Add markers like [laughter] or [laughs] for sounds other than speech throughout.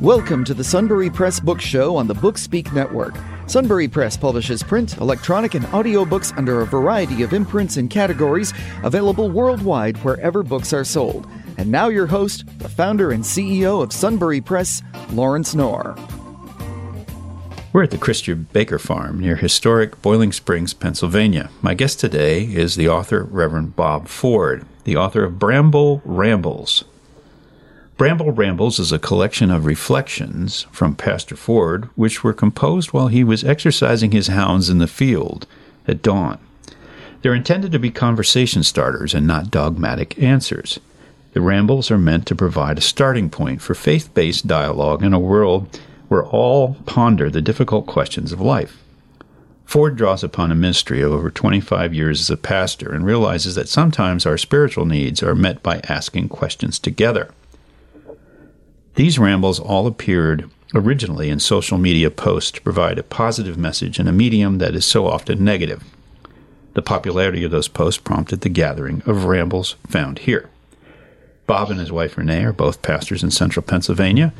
Welcome to the Sunbury Press Book Show on the Bookspeak Network. Sunbury Press publishes print, electronic, and audiobooks under a variety of imprints and categories available worldwide wherever books are sold. And now, your host, the founder and CEO of Sunbury Press, Lawrence Knorr. We're at the Christian Baker Farm near historic Boiling Springs, Pennsylvania. My guest today is the author, Reverend Bob Ford, the author of Bramble Rambles Bramble Rambles is a collection of reflections from Pastor Ford, which were composed while he was exercising his hounds in the field at dawn. They're intended to be conversation starters and not dogmatic answers. The rambles are meant to provide a starting point for faith based dialogue in a world where all ponder the difficult questions of life. Ford draws upon a ministry of over 25 years as a pastor and realizes that sometimes our spiritual needs are met by asking questions together. These rambles all appeared originally in social media posts to provide a positive message in a medium that is so often negative. The popularity of those posts prompted the gathering of rambles found here. Bob and his wife Renee are both pastors in central Pennsylvania.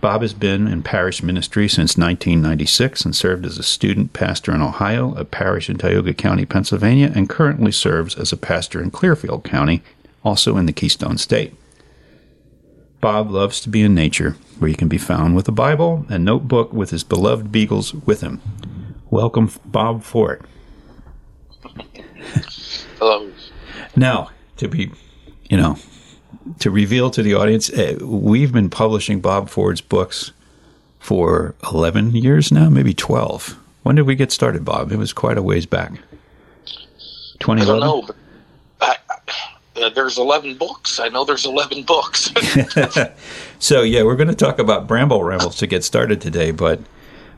Bob has been in parish ministry since 1996 and served as a student pastor in Ohio, a parish in Tioga County, Pennsylvania, and currently serves as a pastor in Clearfield County, also in the Keystone State. Bob loves to be in nature, where he can be found with a Bible and notebook with his beloved beagles with him. Welcome, Bob Ford. Hello. Now, to be, you know, to reveal to the audience, uh, we've been publishing Bob Ford's books for 11 years now, maybe 12. When did we get started, Bob? It was quite a ways back. 2011? I don't know, but uh, there's 11 books. I know there's 11 books. [laughs] [laughs] so, yeah, we're going to talk about Bramble Rambles to get started today, but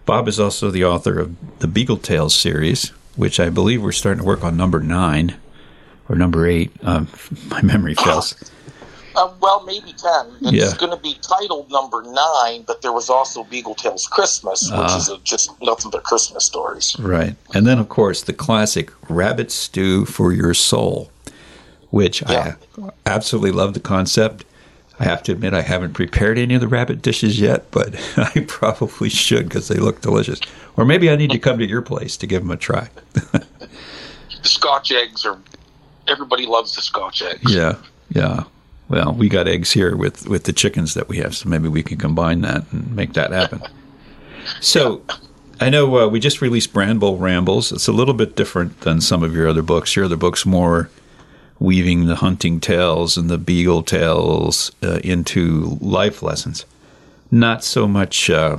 Bob is also the author of the Beagle Tales series, which I believe we're starting to work on number nine or number eight. Um, [laughs] my memory fails. Uh, well, maybe 10. It's yeah. going to be titled number nine, but there was also Beagle Tales Christmas, which uh, is a, just nothing but Christmas stories. Right. And then, of course, the classic Rabbit Stew for Your Soul which yeah. I absolutely love the concept. I have to admit, I haven't prepared any of the rabbit dishes yet, but [laughs] I probably should because they look delicious. Or maybe I need to come to your place to give them a try. [laughs] the Scotch eggs are everybody loves the Scotch eggs. Yeah, yeah. Well, we got eggs here with with the chickens that we have, so maybe we can combine that and make that happen. So. I know uh, we just released Bramble Rambles. It's a little bit different than some of your other books. Your other books more weaving the hunting tales and the beagle tales uh, into life lessons. Not so much uh,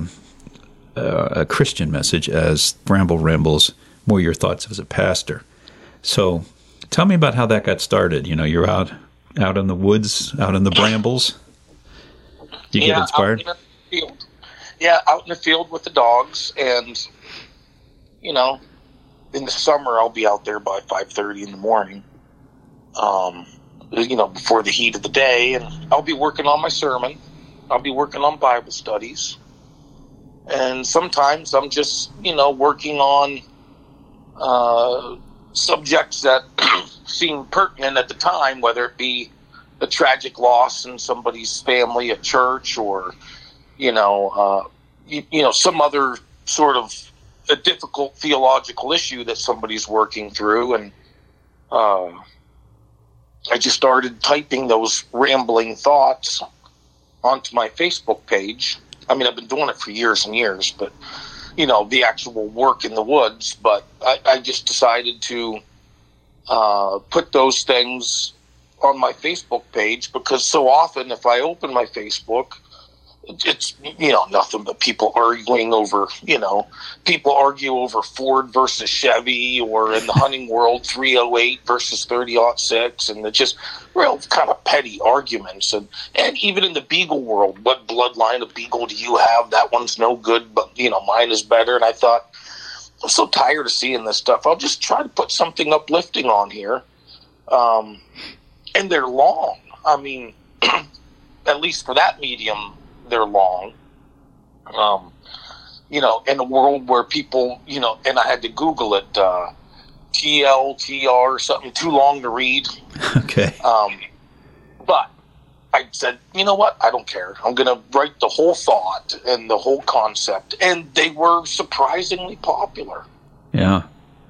uh, a Christian message as Bramble Rambles, more your thoughts as a pastor. So tell me about how that got started. You know, you're out out in the woods, out in the brambles. Do you yeah, get inspired? Out in yeah, out in the field with the dogs, and you know, in the summer I'll be out there by five thirty in the morning um, you know, before the heat of the day, and I'll be working on my sermon. I'll be working on Bible studies, and sometimes I'm just, you know, working on uh, subjects that [clears throat] seem pertinent at the time, whether it be a tragic loss in somebody's family at church, or you know, uh, you, you know, some other sort of a difficult theological issue that somebody's working through, and uh, I just started typing those rambling thoughts onto my Facebook page. I mean, I've been doing it for years and years, but you know, the actual work in the woods. But I, I just decided to uh, put those things on my Facebook page because so often, if I open my Facebook, it's you know nothing but people arguing over you know people argue over Ford versus Chevy or in the hunting world 308 versus 3006 and it's just real kind of petty arguments. And and even in the beagle world what bloodline of beagle do you have? That one's no good but you know mine is better. And I thought I'm so tired of seeing this stuff. I'll just try to put something uplifting on here. Um, and they're long. I mean [clears throat] at least for that medium they're long. Um, you know, in a world where people, you know, and I had to Google it, uh, TLTR, something too long to read. [laughs] Okay. Um, but I said, you know what? I don't care. I'm going to write the whole thought and the whole concept. And they were surprisingly popular. Yeah.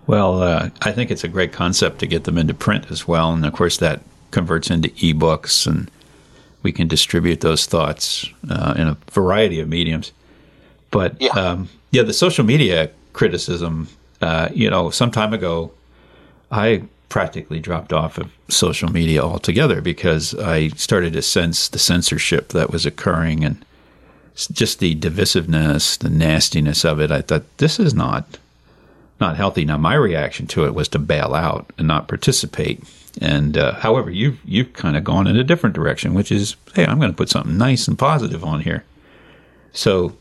Well, uh, I think it's a great concept to get them into print as well. And of course, that converts into ebooks, and we can distribute those thoughts uh, in a variety of mediums. But yeah, um, yeah the social media criticism, uh, you know, some time ago, I practically dropped off of social media altogether because I started to sense the censorship that was occurring and just the divisiveness, the nastiness of it. I thought this is not not healthy. Now, my reaction to it was to bail out and not participate. And uh, however, you've you've kind of gone in a different direction, which is, hey, I'm going to put something nice and positive on here. So,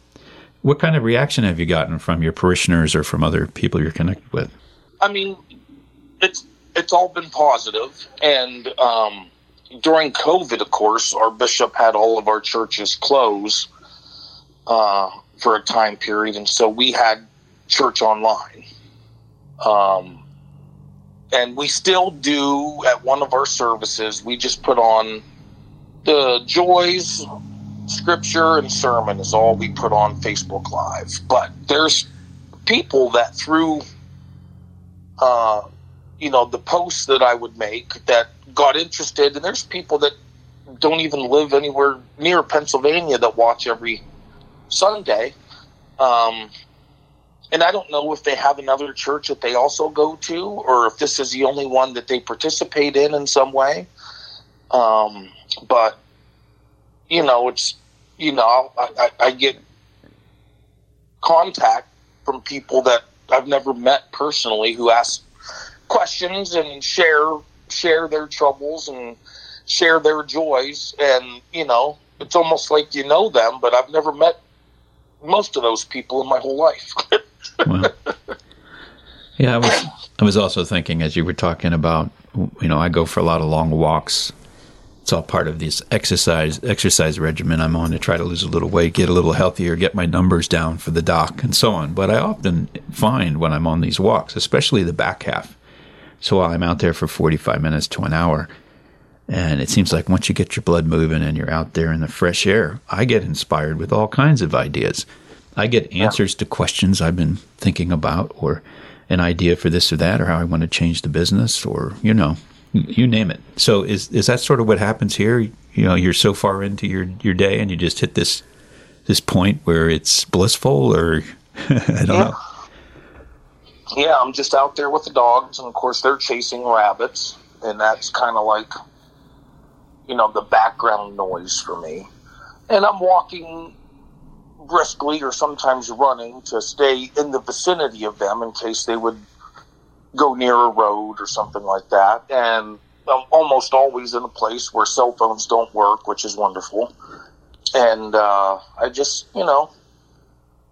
what kind of reaction have you gotten from your parishioners or from other people you're connected with? I mean, it's it's all been positive. And um, during COVID, of course, our bishop had all of our churches close uh, for a time period, and so we had church online. Um, and we still do at one of our services. We just put on the joys, scripture, and sermon is all we put on Facebook Live. But there's people that through uh, you know, the posts that I would make that got interested. And there's people that don't even live anywhere near Pennsylvania that watch every Sunday. Um, and I don't know if they have another church that they also go to, or if this is the only one that they participate in in some way. Um, but you know, it's you know, I, I, I get contact from people that I've never met personally who ask questions and share share their troubles and share their joys and you know it's almost like you know them but i've never met most of those people in my whole life [laughs] well, yeah i was i was also thinking as you were talking about you know i go for a lot of long walks it's all part of this exercise exercise regimen i'm on to try to lose a little weight get a little healthier get my numbers down for the doc and so on but i often find when i'm on these walks especially the back half so while I'm out there for 45 minutes to an hour, and it seems like once you get your blood moving and you're out there in the fresh air, I get inspired with all kinds of ideas. I get answers to questions I've been thinking about, or an idea for this or that, or how I want to change the business, or you know, you name it. So is is that sort of what happens here? You know, you're so far into your your day, and you just hit this this point where it's blissful, or [laughs] I don't yeah. know yeah, I'm just out there with the dogs, and of course they're chasing rabbits, and that's kind of like, you know, the background noise for me. And I'm walking briskly or sometimes running to stay in the vicinity of them in case they would go near a road or something like that. And I'm almost always in a place where cell phones don't work, which is wonderful. And uh, I just, you know,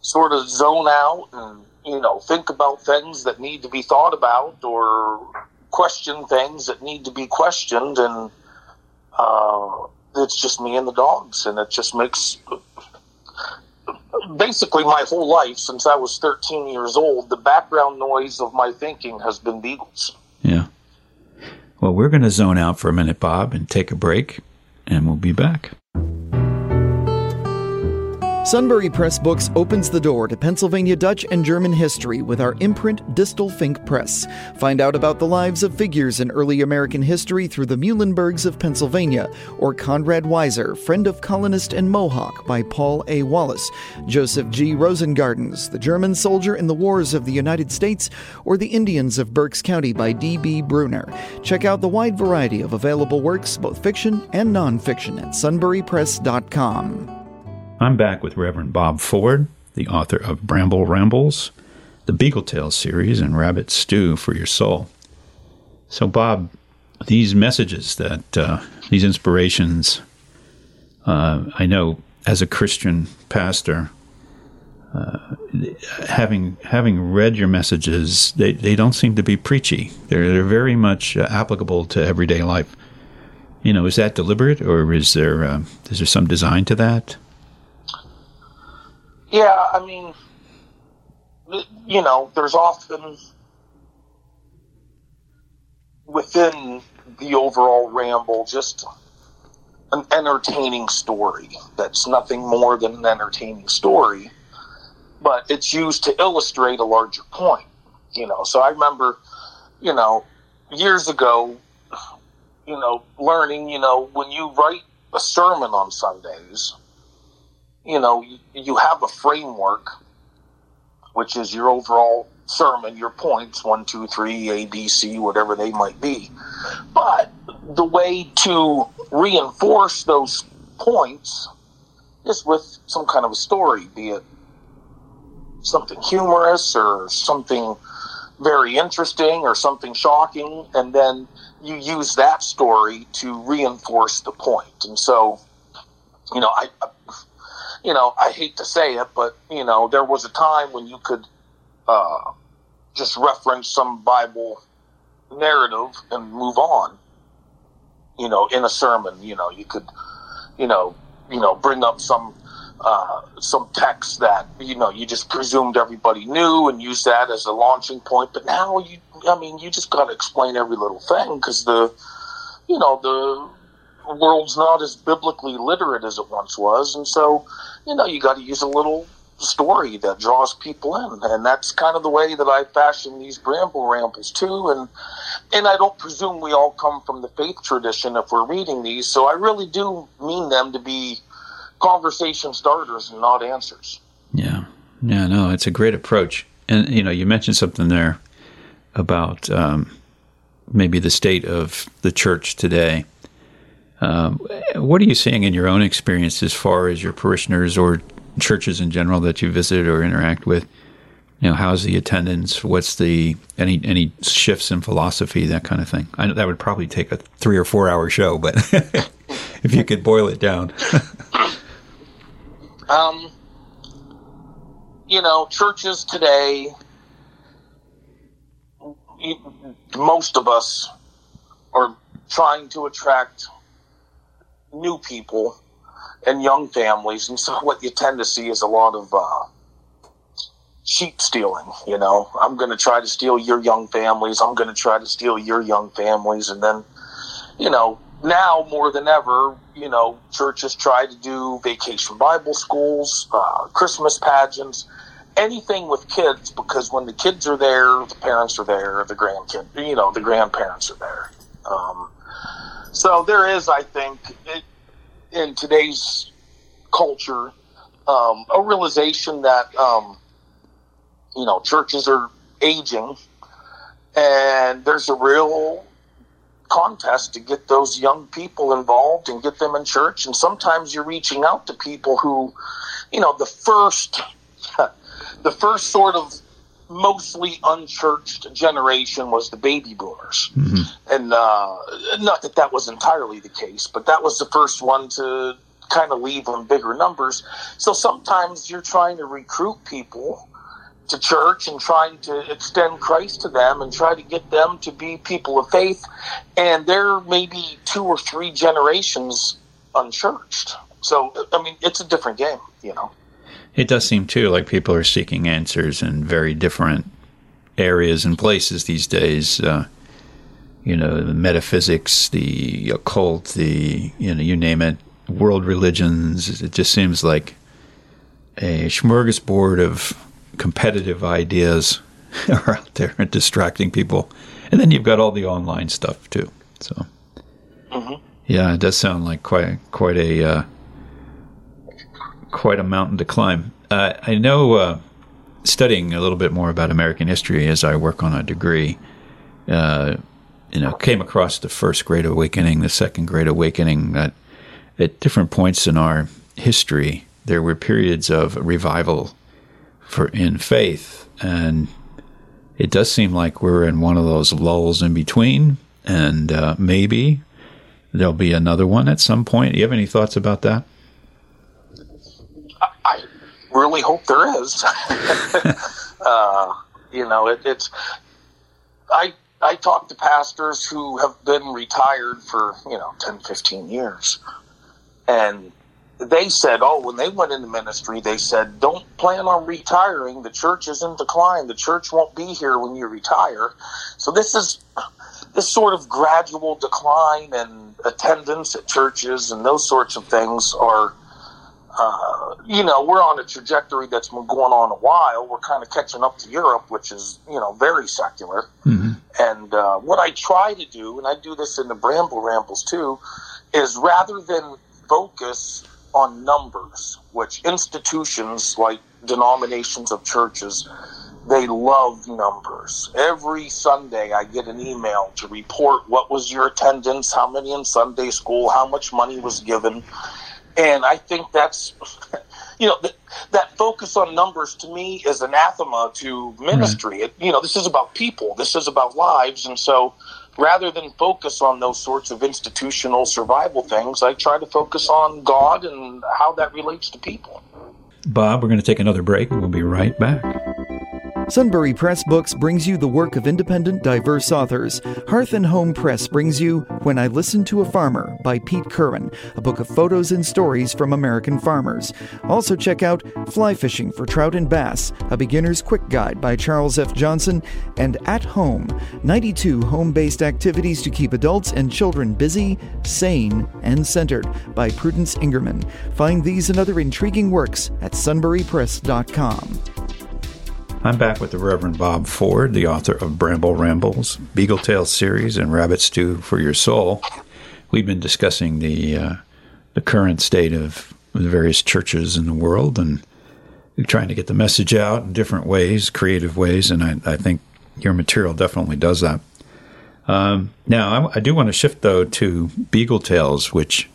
sort of zone out and you know, think about things that need to be thought about or question things that need to be questioned. And uh, it's just me and the dogs. And it just makes basically my whole life since I was 13 years old, the background noise of my thinking has been beagles. Yeah. Well, we're going to zone out for a minute, Bob, and take a break, and we'll be back. Sunbury Press Books opens the door to Pennsylvania Dutch and German history with our imprint Distelfink Press. Find out about the lives of figures in early American history through the Muhlenbergs of Pennsylvania, or Conrad Weiser, Friend of Colonist and Mohawk by Paul A. Wallace, Joseph G. Rosengartens, The German Soldier in the Wars of the United States, or The Indians of Berks County by D.B. Brunner. Check out the wide variety of available works, both fiction and nonfiction, at sunburypress.com. I'm back with Reverend Bob Ford, the author of Bramble Rambles, the Beagle Tales series, and Rabbit Stew for Your Soul. So, Bob, these messages that, uh, these inspirations, uh, I know as a Christian pastor, uh, having having read your messages, they, they don't seem to be preachy. They're they're very much uh, applicable to everyday life. You know, is that deliberate, or is there uh, is there some design to that? Yeah, I mean, you know, there's often within the overall ramble just an entertaining story. That's nothing more than an entertaining story, but it's used to illustrate a larger point. You know, so I remember, you know, years ago, you know, learning, you know, when you write a sermon on Sundays, you know, you, you have a framework, which is your overall sermon, your points, one, two, three, A, B, C, whatever they might be. But the way to reinforce those points is with some kind of a story, be it something humorous or something very interesting or something shocking, and then you use that story to reinforce the point. And so, you know, I, you know, I hate to say it, but you know, there was a time when you could uh, just reference some Bible narrative and move on. You know, in a sermon, you know, you could, you know, you know, bring up some uh, some text that you know you just presumed everybody knew and use that as a launching point. But now you, I mean, you just got to explain every little thing because the, you know, the world's not as biblically literate as it once was, and so you know you got to use a little story that draws people in, and that's kind of the way that I fashion these Bramble Rambles too. And and I don't presume we all come from the faith tradition if we're reading these, so I really do mean them to be conversation starters and not answers. Yeah, yeah, no, it's a great approach. And you know, you mentioned something there about um, maybe the state of the church today. Um, what are you seeing in your own experience as far as your parishioners or churches in general that you visit or interact with? You know, how's the attendance? What's the any any shifts in philosophy, that kind of thing? I know that would probably take a three or four hour show, but [laughs] if you could boil it down. [laughs] um, you know, churches today, most of us are trying to attract new people and young families, and so what you tend to see is a lot of uh, sheep stealing. You know, I'm going to try to steal your young families. I'm going to try to steal your young families, and then, you know, now more than ever, you know, churches try to do vacation Bible schools, uh, Christmas pageants, anything with kids because when the kids are there, the parents are there, the grandkid, you know, the grandparents are there. Um, so there is, I think, it, in today's culture, um, a realization that um, you know churches are aging, and there's a real contest to get those young people involved and get them in church. And sometimes you're reaching out to people who, you know, the first, [laughs] the first sort of mostly unchurched generation was the baby boomers. Mm-hmm. And uh, not that that was entirely the case, but that was the first one to kind of leave in bigger numbers. So sometimes you're trying to recruit people to church and trying to extend Christ to them and try to get them to be people of faith. And they're maybe two or three generations unchurched. So, I mean, it's a different game, you know. It does seem too like people are seeking answers in very different areas and places these days. Uh, you know, the metaphysics, the occult, the you know, you name it, world religions. It just seems like a smorgasbord of competitive ideas [laughs] are out there and distracting people. And then you've got all the online stuff too. So, mm-hmm. yeah, it does sound like quite quite a uh, quite a mountain to climb. Uh, I know uh, studying a little bit more about American history as I work on a degree. Uh, you know, came across the first Great Awakening, the second Great Awakening. That at different points in our history, there were periods of revival for in faith, and it does seem like we're in one of those lulls in between, and uh, maybe there'll be another one at some point. Do you have any thoughts about that? Really hope there is. [laughs] uh, you know, it, it's I I talk to pastors who have been retired for you know 10, 15 years, and they said, oh, when they went into ministry, they said, don't plan on retiring. The church is in decline. The church won't be here when you retire. So this is this sort of gradual decline and attendance at churches and those sorts of things are, uh, you know, we're on a trajectory that's been going on a while. We're kind of catching up to Europe, which is, you know, very secular. Mm-hmm. And uh, what I try to do, and I do this in the Bramble Rambles too, is rather than focus on numbers, which institutions like denominations of churches they love numbers. Every Sunday, I get an email to report what was your attendance, how many in Sunday school, how much money was given. And I think that's, [laughs] you know, that, that focus on numbers to me is anathema to ministry. It, you know, this is about people, this is about lives. And so rather than focus on those sorts of institutional survival things, I try to focus on God and how that relates to people. Bob, we're going to take another break. We'll be right back. Sunbury Press Books brings you the work of independent, diverse authors. Hearth and Home Press brings you When I Listen to a Farmer by Pete Curran, a book of photos and stories from American farmers. Also, check out Fly Fishing for Trout and Bass, a beginner's quick guide by Charles F. Johnson, and At Home 92 home based activities to keep adults and children busy, sane, and centered by Prudence Ingerman. Find these and other intriguing works at sunburypress.com. I'm back with the Reverend Bob Ford, the author of Bramble Rambles, Beagle Tales series, and Rabbit Stew for Your Soul. We've been discussing the uh, the current state of the various churches in the world and trying to get the message out in different ways, creative ways, and I, I think your material definitely does that. Um, now, I, I do want to shift though to Beagle Tales, which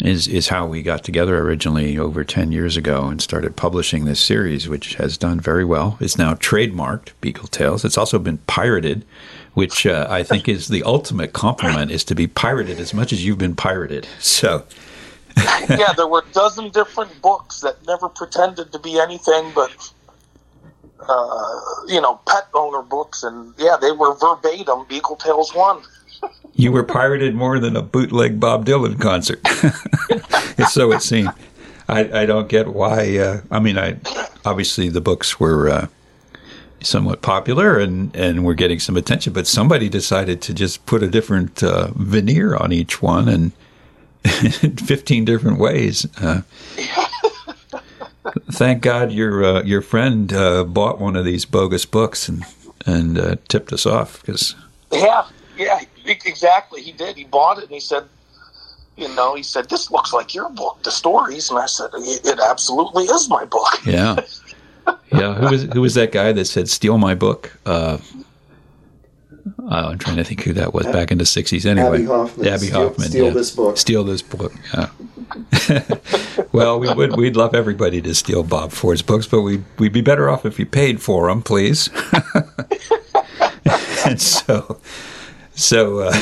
is is how we got together originally over 10 years ago and started publishing this series which has done very well. It's now trademarked beagle tales. It's also been pirated which uh, i think is the ultimate compliment is to be pirated as much as you've been pirated. So [laughs] yeah there were a dozen different books that never pretended to be anything but uh, you know pet owner books and yeah they were verbatim beagle tales 1 you were pirated more than a bootleg Bob Dylan concert. [laughs] so it seemed. I, I don't get why. Uh, I mean, I obviously the books were uh, somewhat popular and and were getting some attention, but somebody decided to just put a different uh, veneer on each one and [laughs] fifteen different ways. Uh, thank God your uh, your friend uh, bought one of these bogus books and and tipped us off because. Yeah, yeah, exactly. He did. He bought it and he said, you know, he said, "This looks like your book, the stories." And I said, "It absolutely is my book." Yeah, yeah. Who was who was that guy that said, "Steal my book"? Uh, oh, I'm trying to think who that was back in the '60s. Anyway, Abbie Hoffman. Abbie steal, Hoffman. Steal yeah. this book. Steal this book. Yeah. [laughs] well, we would we'd love everybody to steal Bob Ford's books, but we we'd be better off if you paid for them, please. [laughs] and so so, uh,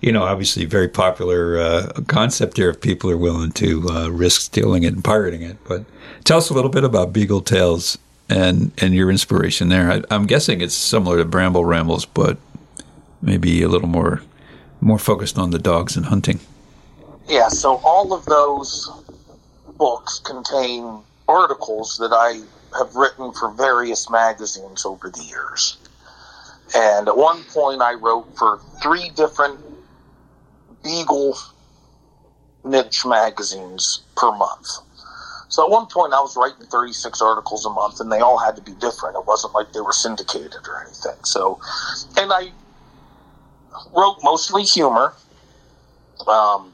you know, obviously, very popular uh, concept here if people are willing to uh, risk stealing it and pirating it. But tell us a little bit about Beagle Tales and and your inspiration there. I, I'm guessing it's similar to Bramble Rambles, but maybe a little more more focused on the dogs and hunting. Yeah. So all of those books contain articles that I have written for various magazines over the years. And at one point, I wrote for three different Beagle niche magazines per month. So at one point, I was writing 36 articles a month, and they all had to be different. It wasn't like they were syndicated or anything. So, and I wrote mostly humor. Um,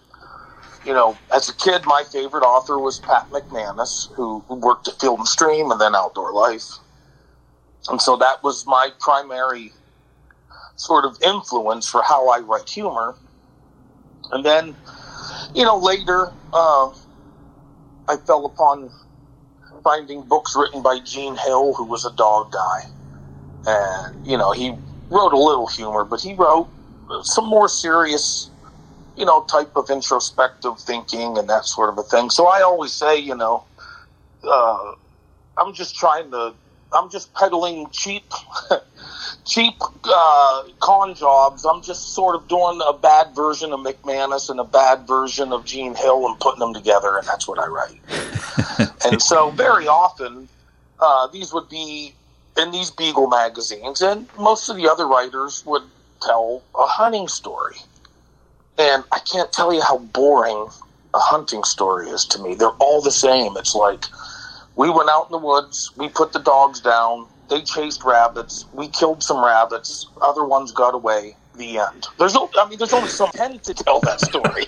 you know, as a kid, my favorite author was Pat McManus, who, who worked at Field and Stream and then Outdoor Life. And so that was my primary sort of influence for how I write humor. And then, you know, later, uh, I fell upon finding books written by Gene Hill, who was a dog guy. And, you know, he wrote a little humor, but he wrote some more serious, you know, type of introspective thinking and that sort of a thing. So I always say, you know, uh, I'm just trying to, I'm just peddling cheap [laughs] cheap uh, con jobs. I'm just sort of doing a bad version of McManus and a bad version of Gene Hill and putting them together, and that's what I write. [laughs] and so, very often, uh, these would be in these Beagle magazines, and most of the other writers would tell a hunting story. And I can't tell you how boring a hunting story is to me. They're all the same. It's like we went out in the woods, we put the dogs down, they chased rabbits, we killed some rabbits, other ones got away. The end. There's no, I mean, there's only some pen to tell that story.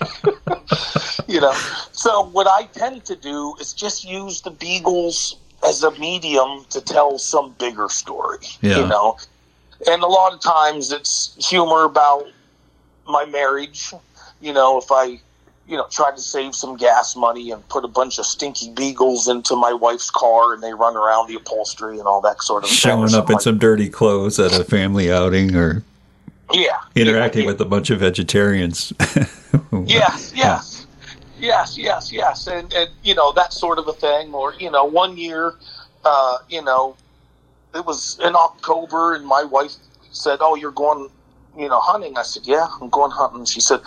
[laughs] you know, so what I tend to do is just use the beagles as a medium to tell some bigger story. Yeah. You know, and a lot of times it's humor about my marriage. You know, if I, you know, try to save some gas money and put a bunch of stinky beagles into my wife's car and they run around the upholstery and all that sort of. Showing up in Something some dirty clothes at a family outing or yeah, interacting Yeah. with a bunch of vegetarians. [laughs] Yes, yes, yes, yes, yes, and and you know that sort of a thing. Or you know, one year, uh, you know, it was in October, and my wife said, "Oh, you're going." You know, hunting. I said, "Yeah, I'm going hunting." She said,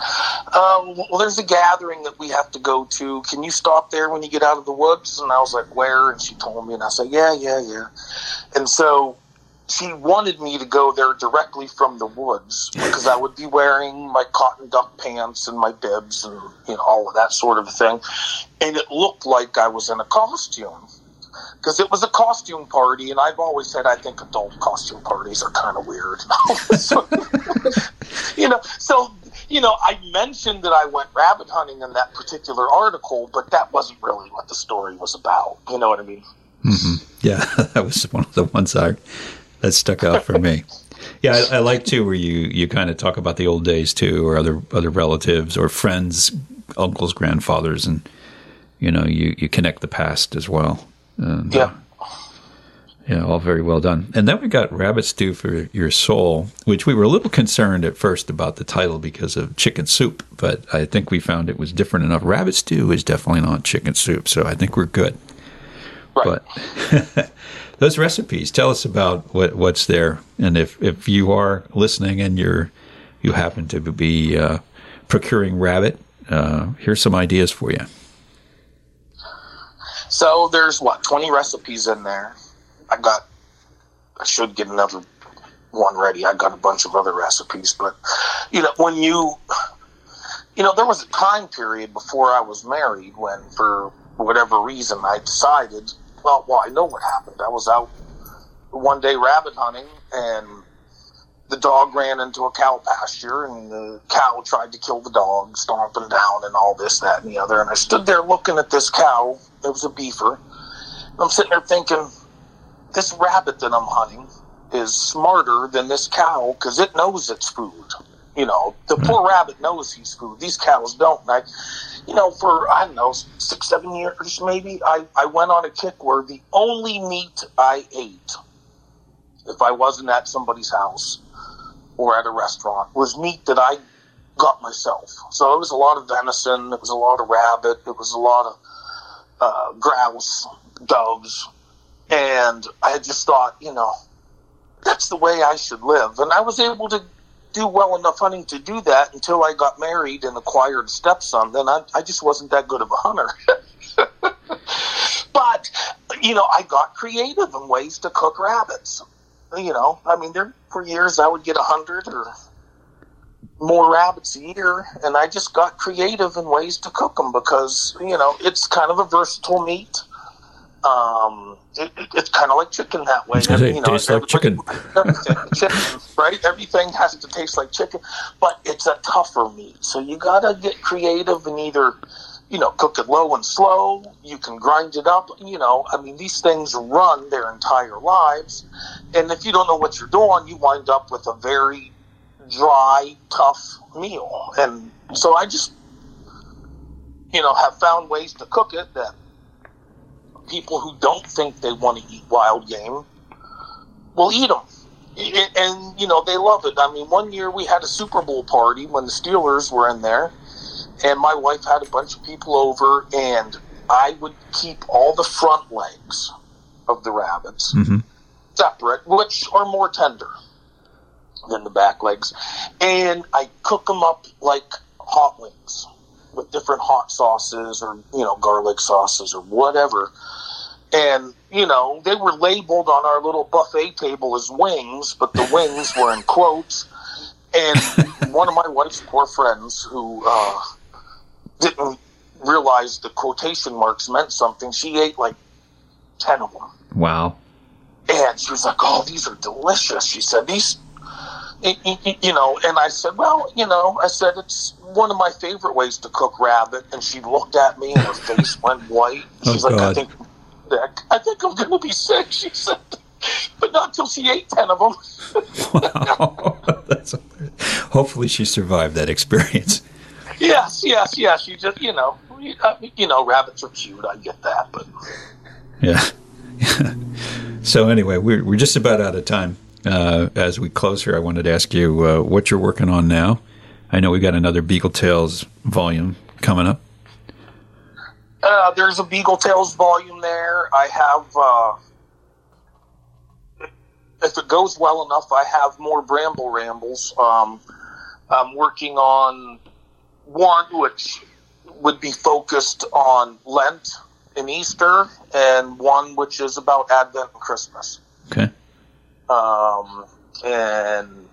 um, "Well, there's a gathering that we have to go to. Can you stop there when you get out of the woods?" And I was like, "Where?" And she told me, and I said, "Yeah, yeah, yeah." And so she wanted me to go there directly from the woods because I would be wearing my cotton duck pants and my bibs and you know all of that sort of thing, and it looked like I was in a costume because it was a costume party, and I've always said I think adult costume parties are kind of weird. [laughs] So, [laughs] you know, so you know, I mentioned that I went rabbit hunting in that particular article, but that wasn't really what the story was about. You know what I mean? Mm-hmm. Yeah, [laughs] that was one of the ones I that stuck out for me. Yeah, I, I like too where you you kind of talk about the old days too, or other other relatives or friends, uncles, grandfathers, and you know you you connect the past as well. And, uh, Yeah. yeah, all very well done. And then we got Rabbit Stew for Your Soul, which we were a little concerned at first about the title because of chicken soup, but I think we found it was different enough. Rabbit Stew is definitely not chicken soup, so I think we're good. Right. But [laughs] those recipes, tell us about what, what's there, and if if you are listening and you're you happen to be uh, procuring rabbit, uh, here's some ideas for you. So there's what twenty recipes in there. I got. I should get another one ready. I got a bunch of other recipes, but you know when you, you know, there was a time period before I was married when, for whatever reason, I decided. Well, well, I know what happened. I was out one day rabbit hunting and the dog ran into a cow pasture and the cow tried to kill the dog, stomping down and all this, that, and the other. And I stood there looking at this cow. It was a beaver. And I'm sitting there thinking, this rabbit that I'm hunting is smarter than this cow because it knows it's food. You know, the hmm. poor rabbit knows he's food. These cows don't. And I, you know, for, I don't know, six, seven years maybe, I, I went on a kick where the only meat I ate, if I wasn't at somebody's house, or at a restaurant was meat that I got myself. So it was a lot of venison, it was a lot of rabbit, it was a lot of uh, grouse, doves, and I just thought, you know, that's the way I should live. And I was able to do well enough hunting to do that until I got married and acquired a stepson. Then I, I just wasn't that good of a hunter. [laughs] but, you know, I got creative in ways to cook rabbits you know, I mean, there for years I would get a hundred or more rabbits a year, and I just got creative in ways to cook them because you know it's kind of a versatile meat. Um, it, it, it's kind of like chicken that way. It you know, tastes like chicken. [laughs] chicken, right? Everything has to taste like chicken, but it's a tougher meat, so you gotta get creative and either you know, cook it low and slow. You can grind it up. You know, I mean, these things run their entire lives. And if you don't know what you're doing, you wind up with a very dry, tough meal. And so I just, you know, have found ways to cook it that people who don't think they want to eat wild game will eat them. And, you know, they love it. I mean, one year we had a Super Bowl party when the Steelers were in there and my wife had a bunch of people over, and I would keep all the front legs of the rabbits Mhm. separate, which are more tender than the back legs, and I cook them up like hot wings with different hot sauces or you know garlic sauces or whatever. And you know they were labeled on our little buffet table as wings, but the wings were in quotes And one of my wife's poor friends who uh, didn't realize the quotation marks meant something, she ate like 10 of them. Wow. And she was like, "Oh, these are delicious." She said, "These, you know." And I said, "Well, you know," I said, "It's one of my favorite ways to cook rabbit." And she looked at me, and her face [laughs] went white. Oh, She's like, "I think, I think I'm going to be sick." She said, but not until she ate ten of them. [laughs] Wow. [laughs] That's hopefully she survived that experience. yes, yes, yes. You just, you know, you, you know, rabbits are cute. I get that, but Yeah. so anyway, we're we're just about out of time. Uh, as we close here, I wanted to ask you uh, what you're working on now. I know we've got another Beagle Tales volume coming up. Uh, there's a Beagle Tales volume there. I have, uh, if it goes well enough, I have more Bramble Rambles. Um, I'm working on one which would be focused on Lent and Easter, and one which is about Advent and Christmas. Okay. Um, and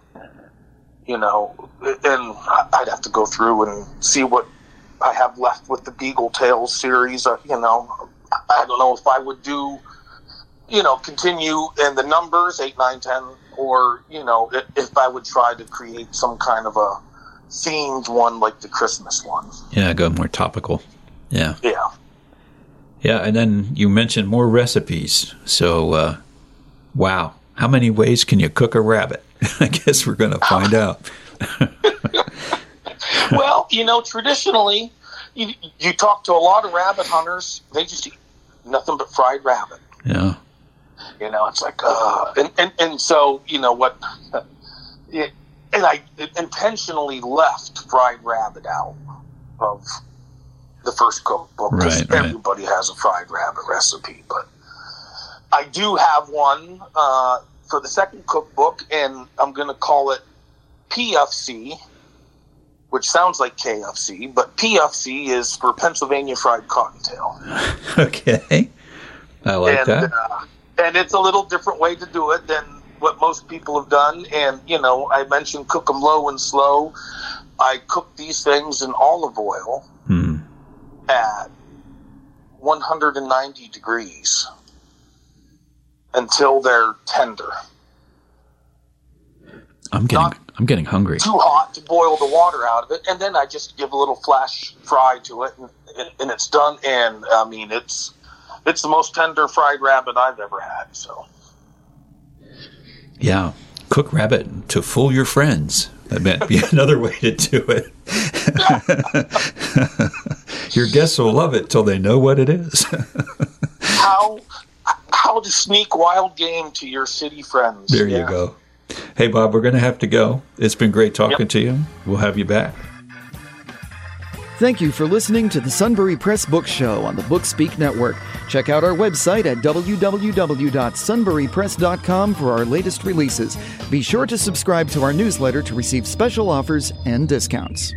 you know, and I'd have to go through and see what I have left with the Beagle Tales series. Uh, you know, I don't know if I would do, you know, continue in the numbers eight, nine, ten, or you know, if I would try to create some kind of a themed one like the Christmas one. Yeah, go more topical. Yeah. Yeah. Yeah, and then you mentioned more recipes. So, uh, wow, how many ways can you cook a rabbit? [laughs] I guess we're going to find [laughs] out. [laughs] well, you know, traditionally, you, you talk to a lot of rabbit hunters, they just eat nothing but fried rabbit. Yeah. You know, it's like, uh, and, and, and so, you know, what, it, and I intentionally left fried rabbit out of the first cookbook because Right, right. everybody has a fried rabbit recipe. But I do have one uh, for the second cookbook, and I'm going to call it PFC, which sounds like KFC, but PFC is for Pennsylvania Fried Cottontail. [laughs] Okay. I like and, that. Uh, and it's a little different way to do it than what most people have done. And, you know, I mentioned cook them low and slow. I cook these things in olive oil Hmm. at 190 degrees until they're tender. I'm getting not- I'm getting hungry. Too hot to boil the water out of it. And then I just give a little flash fry to it and, and, it's done. And, I mean, it's. It's the most tender fried rabbit I've ever had. So, Yeah. Cook rabbit to fool your friends. That might be [laughs] another way to do it. [laughs] your guests will love it till they know what it is. [laughs] how how to sneak wild game to your city friends. there you go. Hey, Bob, we're going to have to go. It's been great talking Yep. to you. We'll have you back. Thank you for listening to the Sunbury Press Book Show on the Bookspeak Network. Check out our website at www.sunburypress.com for our latest releases. Be sure to subscribe to our newsletter to receive special offers and discounts.